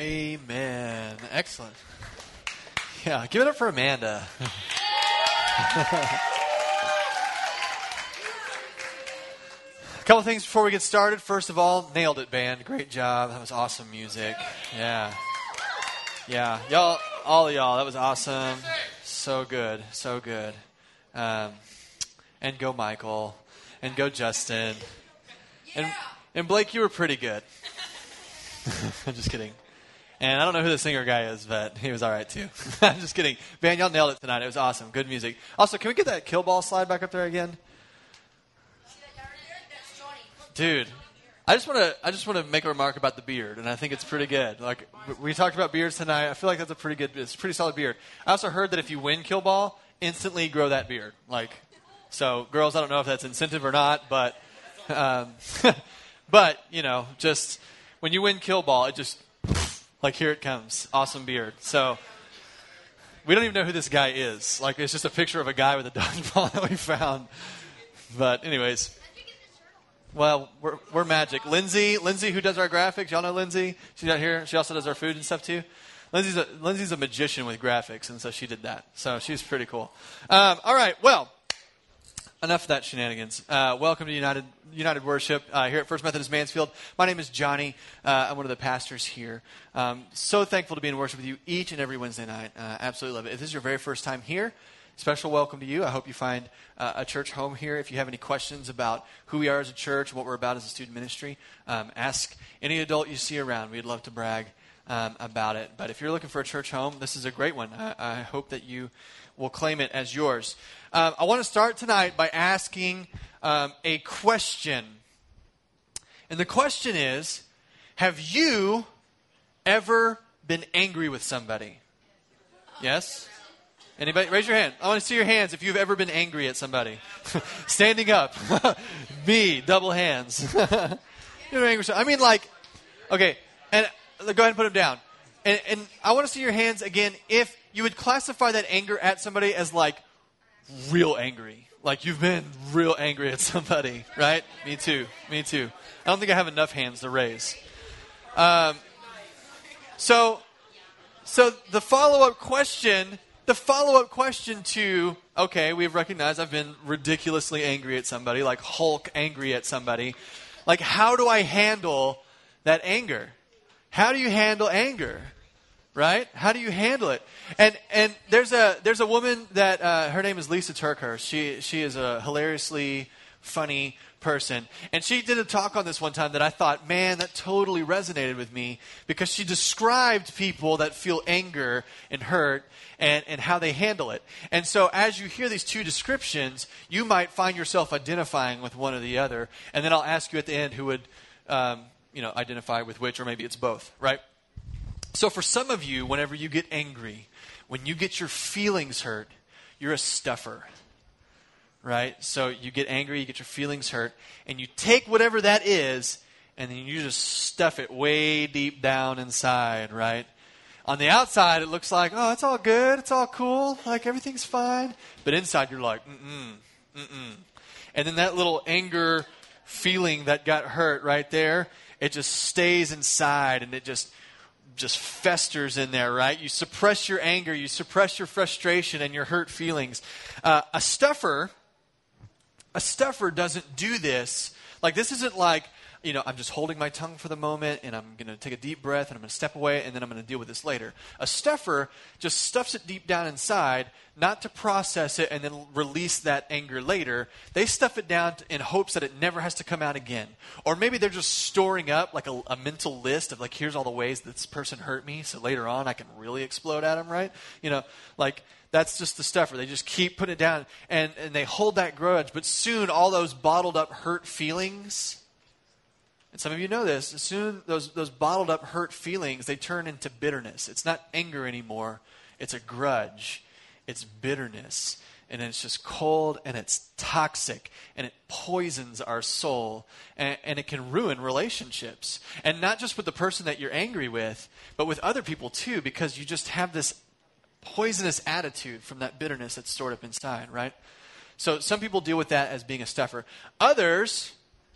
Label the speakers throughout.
Speaker 1: Amen. Excellent. Yeah, give it up for Amanda. A couple things before we get started. First of all, nailed it, band. Great job. That was awesome music. Yeah. Yeah. Y'all, all of y'all, that was awesome. So good. So good. Um, and go Michael. And go Justin. And, and Blake, you were pretty good. I'm just kidding. And I don't know who the singer guy is, but he was all right too. I'm just kidding. Man, y'all nailed it tonight. It was awesome. Good music. Also, can we get that kill ball slide back up there again? Dude, I just want to I just want to make a remark about the beard, and I think it's pretty good. Like we talked about beards tonight. I feel like that's a pretty good, it's a pretty solid beard. I also heard that if you win kill ball, instantly grow that beard. Like, so girls, I don't know if that's incentive or not, but, um, but you know, just when you win kill ball, it just like here it comes, awesome beard. So we don't even know who this guy is. Like it's just a picture of a guy with a dodgeball that we found. But anyways. Well, we're, we're magic. Lindsay, Lindsay, who does our graphics, y'all know Lindsay. She's out here. She also does our food and stuff too. Lindsay's a, Lindsay's a magician with graphics, and so she did that. So she's pretty cool. Um, all right, well, enough of that shenanigans. Uh, welcome to United United Worship uh, here at First Methodist Mansfield. My name is Johnny. Uh, I'm one of the pastors here. Um, so thankful to be in worship with you each and every Wednesday night. Uh, absolutely love it. If this is your very first time here, special welcome to you. I hope you find uh, a church home here. If you have any questions about who we are as a church, what we're about as a student ministry, um, ask any adult you see around. We'd love to brag um, about it. But if you're looking for a church home, this is a great one. I, I hope that you will claim it as yours. Um, I want to start tonight by asking um, a question. And the question is Have you ever been angry with somebody? Yes? Anybody? Raise your hand. I want to see your hands if you've ever been angry at somebody. Standing up. Me, double hands. You're angry. I mean, like, okay, and go ahead and put them down. And, and I want to see your hands again if you would classify that anger at somebody as like real angry. Like you've been real angry at somebody, right? Me too. Me too. I don't think I have enough hands to raise. Um, so, so the follow up question the follow up question to okay, we've recognized I've been ridiculously angry at somebody, like Hulk angry at somebody. Like, how do I handle that anger? How do you handle anger? Right? How do you handle it? And and there's a there's a woman that uh, her name is Lisa TerKeurst. She she is a hilariously funny person. And she did a talk on this one time that I thought, man, that totally resonated with me because she described people that feel anger and hurt and, and how they handle it. And so as you hear these two descriptions, you might find yourself identifying with one or the other. And then I'll ask you at the end who would, um, you know, identify with which, or maybe it's both, right? So for some of you, whenever you get angry, when you get your feelings hurt, you're a stuffer right? So you get angry, you get your feelings hurt, and you take whatever that is, and then you just stuff it way deep down inside, right? On the outside, it looks like, oh, it's all good, it's all cool, like everything's fine. But inside, you're like, mm mm, mm mm. And then that little anger feeling that got hurt right there, it just stays inside and it just just festers in there, right? You suppress your anger, you suppress your frustration and your hurt feelings. Uh, a stuffer a stuffer doesn't do this. Like, this isn't like, you know, I'm just holding my tongue for the moment and I'm going to take a deep breath and I'm going to step away and then I'm going to deal with this later. A stuffer just stuffs it deep down inside, not to process it and then release that anger later. They stuff it down in hopes that it never has to come out again. Or maybe they're just storing up like a, a mental list of like, here's all the ways this person hurt me, so later on I can really explode at them, right? You know, like that's just the stuffer. They just keep putting it down and, and they hold that grudge. But soon, all those bottled up hurt feelings, and some of you know this, soon those, those bottled up hurt feelings, they turn into bitterness. It's not anger anymore, it's a grudge, it's bitterness. And it's just cold and it's toxic and it poisons our soul and, and it can ruin relationships. And not just with the person that you're angry with, but with other people too, because you just have this poisonous attitude from that bitterness that's stored up inside, right? So some people deal with that as being a stuffer. Others,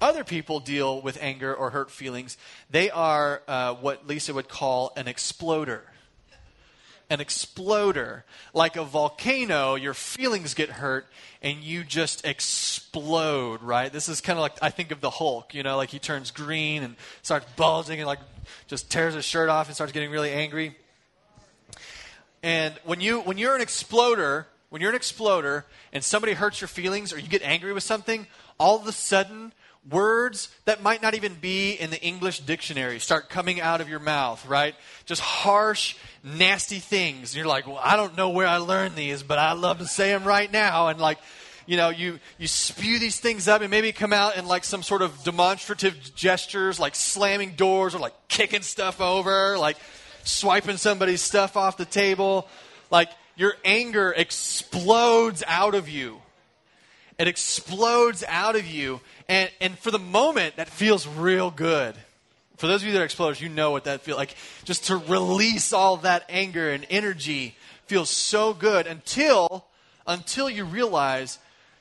Speaker 1: other people deal with anger or hurt feelings. They are uh, what Lisa would call an exploder. An exploder. Like a volcano, your feelings get hurt and you just explode, right? This is kind of like, I think of the Hulk, you know, like he turns green and starts bulging and like just tears his shirt off and starts getting really angry. And when, you, when you're an exploder, when you're an exploder and somebody hurts your feelings or you get angry with something, all of a sudden words that might not even be in the English dictionary start coming out of your mouth, right? Just harsh, nasty things. And you're like, well, I don't know where I learned these, but I love to say them right now. And like, you know, you, you spew these things up and maybe come out in like some sort of demonstrative gestures, like slamming doors or like kicking stuff over, like swiping somebody's stuff off the table. Like, your anger explodes out of you. It explodes out of you. And, and for the moment, that feels real good. For those of you that are exploders, you know what that feels like. Just to release all that anger and energy feels so good until, until you realize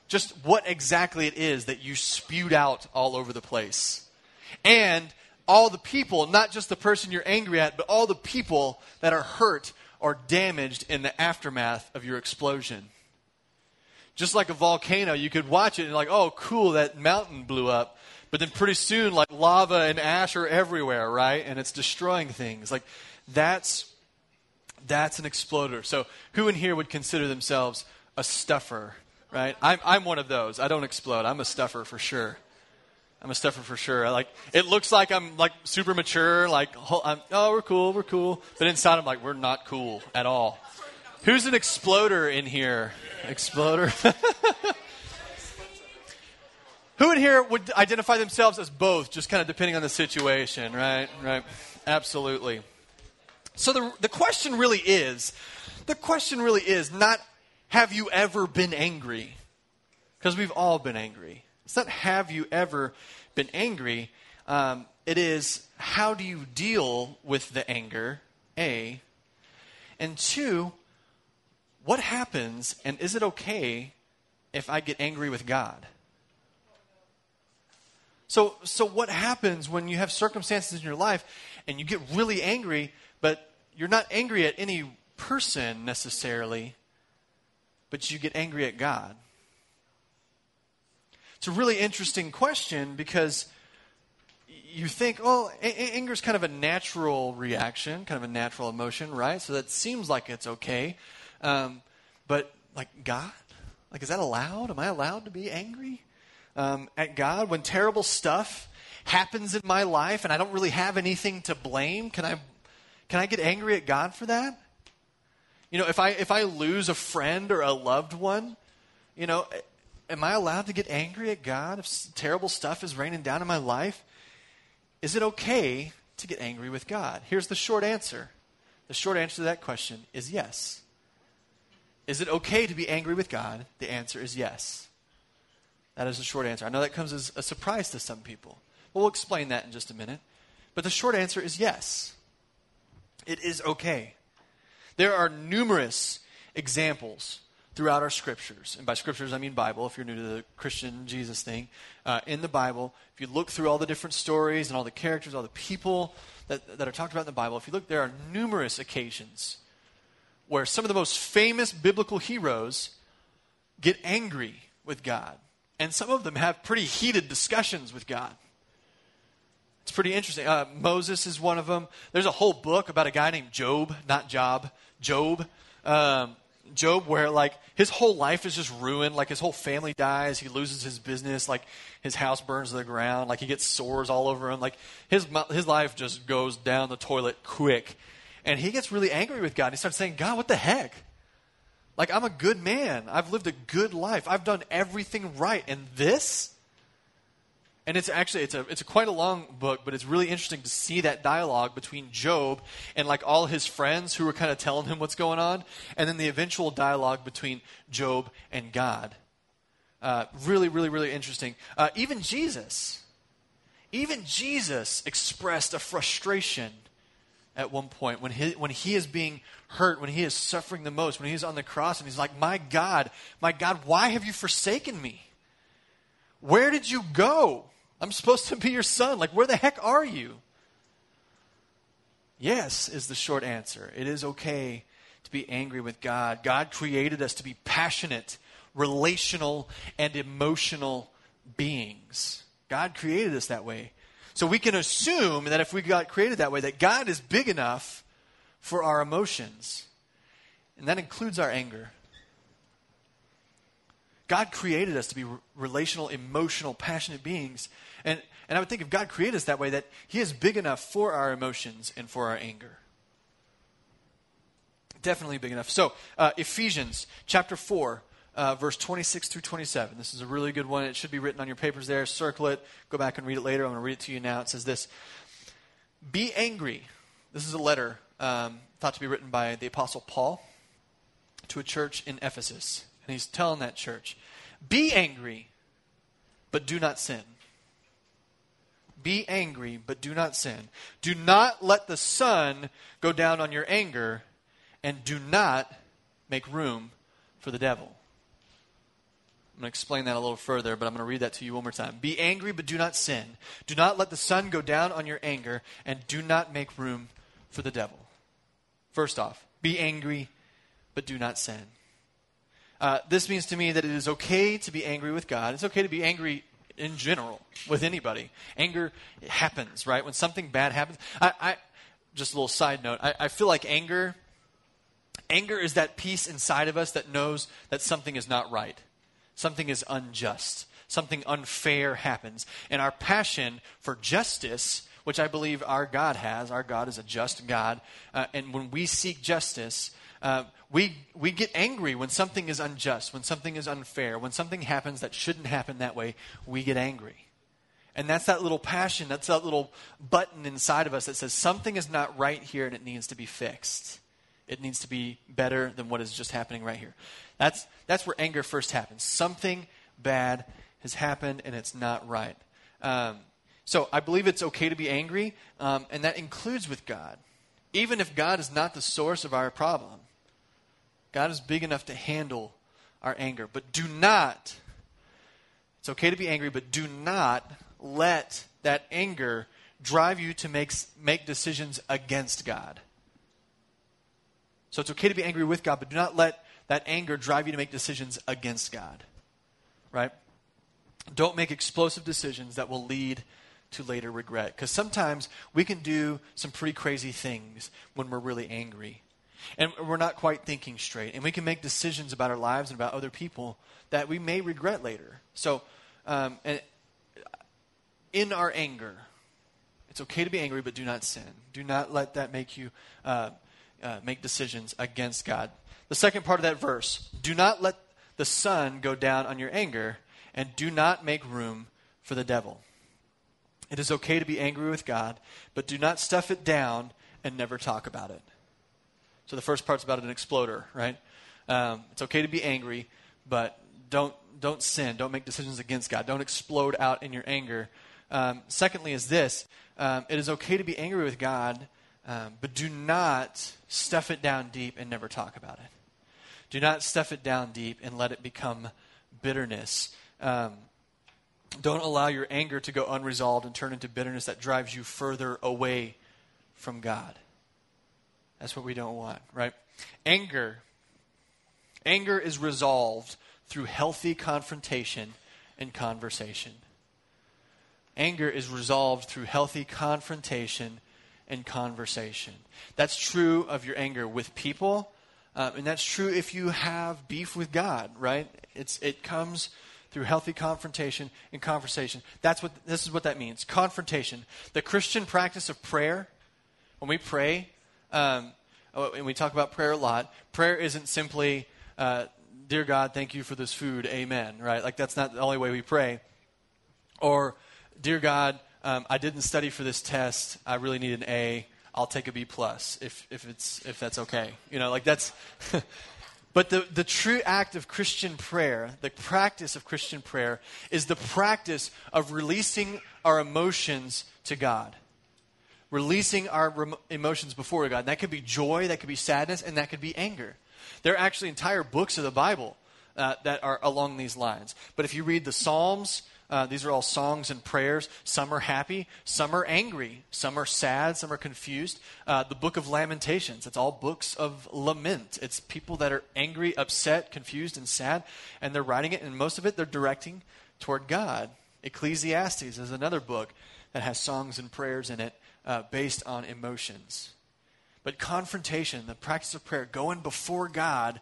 Speaker 1: just what exactly it is that you spewed out all over the place. And all the people, not just the person you're angry at, but all the people that are hurt or damaged in the aftermath of your explosion. Just like a volcano, you could watch it and like, oh, cool, that mountain blew up. But then pretty soon, like lava and ash are everywhere, right? And it's destroying things. Like that's that's an exploder. So who in here would consider themselves a stuffer, right? I'm, I'm one of those. I don't explode. I'm a stuffer for sure. I'm a stuffer for sure. Like it looks like I'm like super mature, like I'm, oh we're cool, we're cool, but inside I'm like we're not cool at all. Who's an exploder in here? Exploder. Who in here would identify themselves as both, just kind of depending on the situation, right? Right. Absolutely. So the the question really is, the question really is not have you ever been angry? Because we've all been angry. It's not have you ever been angry. Um, it is how do you deal with the anger, A. And two, what happens and is it okay if I get angry with God? So, so what happens when you have circumstances in your life and you get really angry, but you're not angry at any person necessarily, but you get angry at God? It's a really interesting question because you think, oh, anger is kind of a natural reaction, kind of a natural emotion, right? So that seems like it's okay. Um, but, like, God? Like, is that allowed? Am I allowed to be angry um, at God when terrible stuff happens in my life and I don't really have anything to blame? Can I, can I get angry at God for that? You know, if I, if I lose a friend or a loved one, you know, am I allowed to get angry at God if terrible stuff is raining down in my life? Is it okay to get angry with God? Here's the short answer. The short answer to that question is yes. Is it okay to be angry with God? The answer is yes. That is the short answer. I know that comes as a surprise to some people. But we'll explain that in just a minute. But the short answer is yes. It is okay. There are numerous examples throughout our scriptures. And by scriptures, I mean Bible, if you're new to the Christian Jesus thing. Uh, in the Bible, if you look through all the different stories and all the characters, all the people that, that are talked about in the Bible, if you look, there are numerous occasions where some of the most famous biblical heroes get angry with God. And some of them have pretty heated discussions with God. It's pretty interesting. Uh, Moses is one of them. There's a whole book about a guy named Job, not Job, Job. Um, Job, where like his whole life is just ruined. Like his whole family dies. He loses his business. Like his house burns to the ground. Like he gets sores all over him. Like his his life just goes down the toilet quick. And he gets really angry with God. And He starts saying, God, what the heck? Like, I'm a good man. I've lived a good life. I've done everything right. And this? And it's actually, it's a, it's a quite a long book, but it's really interesting to see that dialogue between Job and like all his friends who were kind of telling him what's going on, and then the eventual dialogue between Job and God. Uh, really, really, really interesting. Uh, even Jesus, even Jesus expressed a frustration at one point when he, when he is being hurt, when he is suffering the most, when he's on the cross and he's like, My God, my God, why have you forsaken me? Where did you go? I'm supposed to be your son. Like, where the heck are you? Yes, is the short answer. It is okay to be angry with God. God created us to be passionate, relational, and emotional beings. God created us that way. So we can assume that if we got created that way, that God is big enough for our emotions. And that includes our anger. God created us to be relational, emotional, passionate beings. And, and I would think if God created us that way, that He is big enough for our emotions and for our anger. Definitely big enough. So, uh, Ephesians chapter 4, uh, verse 26 through 27. This is a really good one. It should be written on your papers there. Circle it. Go back and read it later. I'm going to read it to you now. It says this Be angry. This is a letter um, thought to be written by the Apostle Paul to a church in Ephesus. And he's telling that church, Be angry, but do not sin. Be angry, but do not sin. Do not let the sun go down on your anger, and do not make room for the devil. I'm going to explain that a little further, but I'm going to read that to you one more time. Be angry, but do not sin. Do not let the sun go down on your anger, and do not make room for the devil. First off, be angry, but do not sin. Uh, this means to me that it is okay to be angry with God. It's okay to be angry in general with anybody. Anger happens, right? When something bad happens. I, I just a little side note. I, I feel like anger. Anger is that piece inside of us that knows that something is not right, something is unjust, something unfair happens, and our passion for justice which I believe our God has. Our God is a just God. Uh, and when we seek justice, uh, we, we get angry when something is unjust, when something is unfair, when something happens that shouldn't happen that way, we get angry. And that's that little passion, that's that little button inside of us that says something is not right here and it needs to be fixed. It needs to be better than what is just happening right here. That's, that's where anger first happens. Something bad has happened and it's not right. Um, so I believe it's okay to be angry, um, and that includes with God. Even if God is not the source of our problem, God is big enough to handle our anger. But do not, it's okay to be angry, but do not let that anger drive you to make, make decisions against God. So it's okay to be angry with God, but do not let that anger drive you to make decisions against God. Right? Don't make explosive decisions that will lead to later regret. Because sometimes we can do some pretty crazy things when we're really angry. And we're not quite thinking straight. And we can make decisions about our lives and about other people that we may regret later. So, um, and in our anger, it's okay to be angry, but do not sin. Do not let that make you uh, uh, make decisions against God. The second part of that verse do not let the sun go down on your anger, and do not make room for the devil. It is okay to be angry with God, but do not stuff it down and never talk about it. So the first part's about an exploder, right? Um, it's okay to be angry, but don't don't sin. Don't make decisions against God. Don't explode out in your anger. Um, secondly, is this: um, it is okay to be angry with God, um, but do not stuff it down deep and never talk about it. Do not stuff it down deep and let it become bitterness. Um, don't allow your anger to go unresolved and turn into bitterness that drives you further away from God. That's what we don't want, right? Anger. Anger is resolved through healthy confrontation and conversation. Anger is resolved through healthy confrontation and conversation. That's true of your anger with people, um, and that's true if you have beef with God, right? It's, it comes through healthy confrontation and conversation. That's what this is what that means. Confrontation. The Christian practice of prayer. When we pray, um, oh, and we talk about prayer a lot. Prayer isn't simply, uh, "Dear God, thank you for this food, Amen." Right? Like that's not the only way we pray. Or, "Dear God, um, I didn't study for this test. I really need an A. I'll take a B plus if if it's if that's okay." You know, like that's. But the, the true act of Christian prayer, the practice of Christian prayer, is the practice of releasing our emotions to God. Releasing our rem- emotions before God. And that could be joy, that could be sadness, and that could be anger. There are actually entire books of the Bible uh, that are along these lines. But if you read the Psalms, Uh, these are all songs and prayers. Some are happy, some are angry, some are sad, some are confused. Uh, the book of Lamentations, it's all books of lament. It's people that are angry, upset, confused, and sad, and they're writing it, and most of it they're directing toward God. Ecclesiastes is another book that has songs and prayers in it uh, based on emotions. But confrontation, the practice of prayer, going before God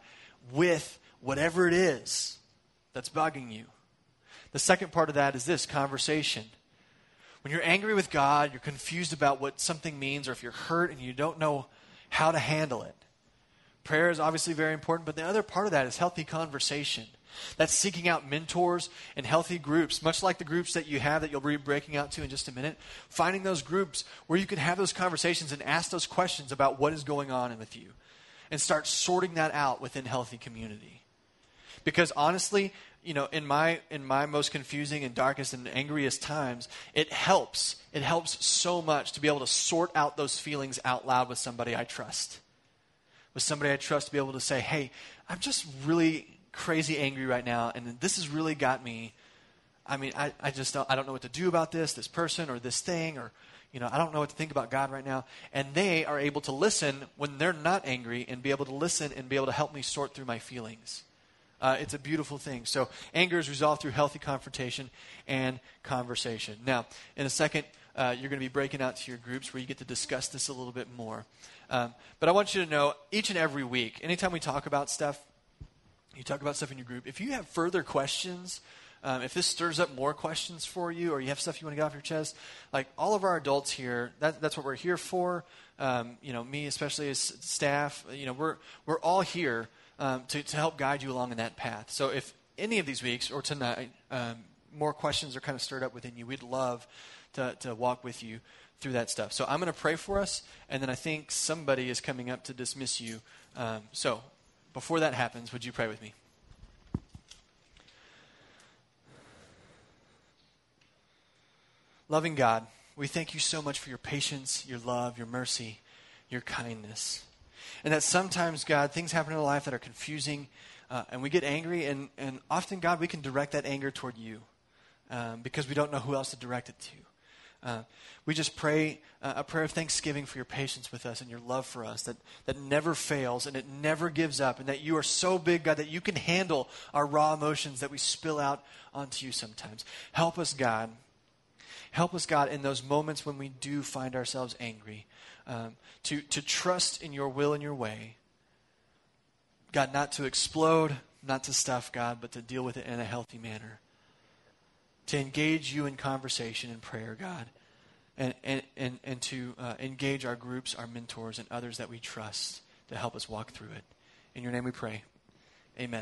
Speaker 1: with whatever it is that's bugging you. The second part of that is this conversation. When you're angry with God, you're confused about what something means, or if you're hurt and you don't know how to handle it. Prayer is obviously very important, but the other part of that is healthy conversation. That's seeking out mentors and healthy groups, much like the groups that you have that you'll be breaking out to in just a minute. Finding those groups where you can have those conversations and ask those questions about what is going on with you and start sorting that out within healthy community. Because honestly, you know, in my in my most confusing and darkest and angriest times, it helps. It helps so much to be able to sort out those feelings out loud with somebody I trust. With somebody I trust to be able to say, "Hey, I'm just really crazy angry right now, and this has really got me. I mean, I, I just don't, I don't know what to do about this, this person, or this thing, or you know, I don't know what to think about God right now. And they are able to listen when they're not angry, and be able to listen and be able to help me sort through my feelings. Uh, it's a beautiful thing. So anger is resolved through healthy confrontation and conversation. Now, in a second, uh, you're going to be breaking out to your groups where you get to discuss this a little bit more. Um, but I want you to know each and every week, anytime we talk about stuff, you talk about stuff in your group. If you have further questions, um, if this stirs up more questions for you, or you have stuff you want to get off your chest, like all of our adults here, that, that's what we're here for. Um, you know, me especially as staff, you know, we're we're all here um, to to help guide you along in that path. So if any of these weeks or tonight, um, more questions are kind of stirred up within you, we'd love to to walk with you through that stuff. So I'm going to pray for us, and then I think somebody is coming up to dismiss you. Um, so before that happens, would you pray with me? Loving God, we thank you so much for your patience, your love, your mercy, your kindness. And that sometimes, God, things happen in our life that are confusing, uh, and we get angry, and, and often, God, we can direct that anger toward you um, because we don't know who else to direct it to. Uh, we just pray uh, a prayer of thanksgiving for your patience with us and your love for us that, that never fails and it never gives up, and that you are so big, God, that you can handle our raw emotions that we spill out onto you sometimes. Help us, God. Help us, God, in those moments when we do find ourselves angry, um, to, to trust in your will and your way. God, not to explode, not to stuff, God, but to deal with it in a healthy manner to engage you in conversation and prayer, God, and, and, and, and to uh, engage our groups, our mentors, and others that we trust to help us walk through it. In your name we pray. Amen.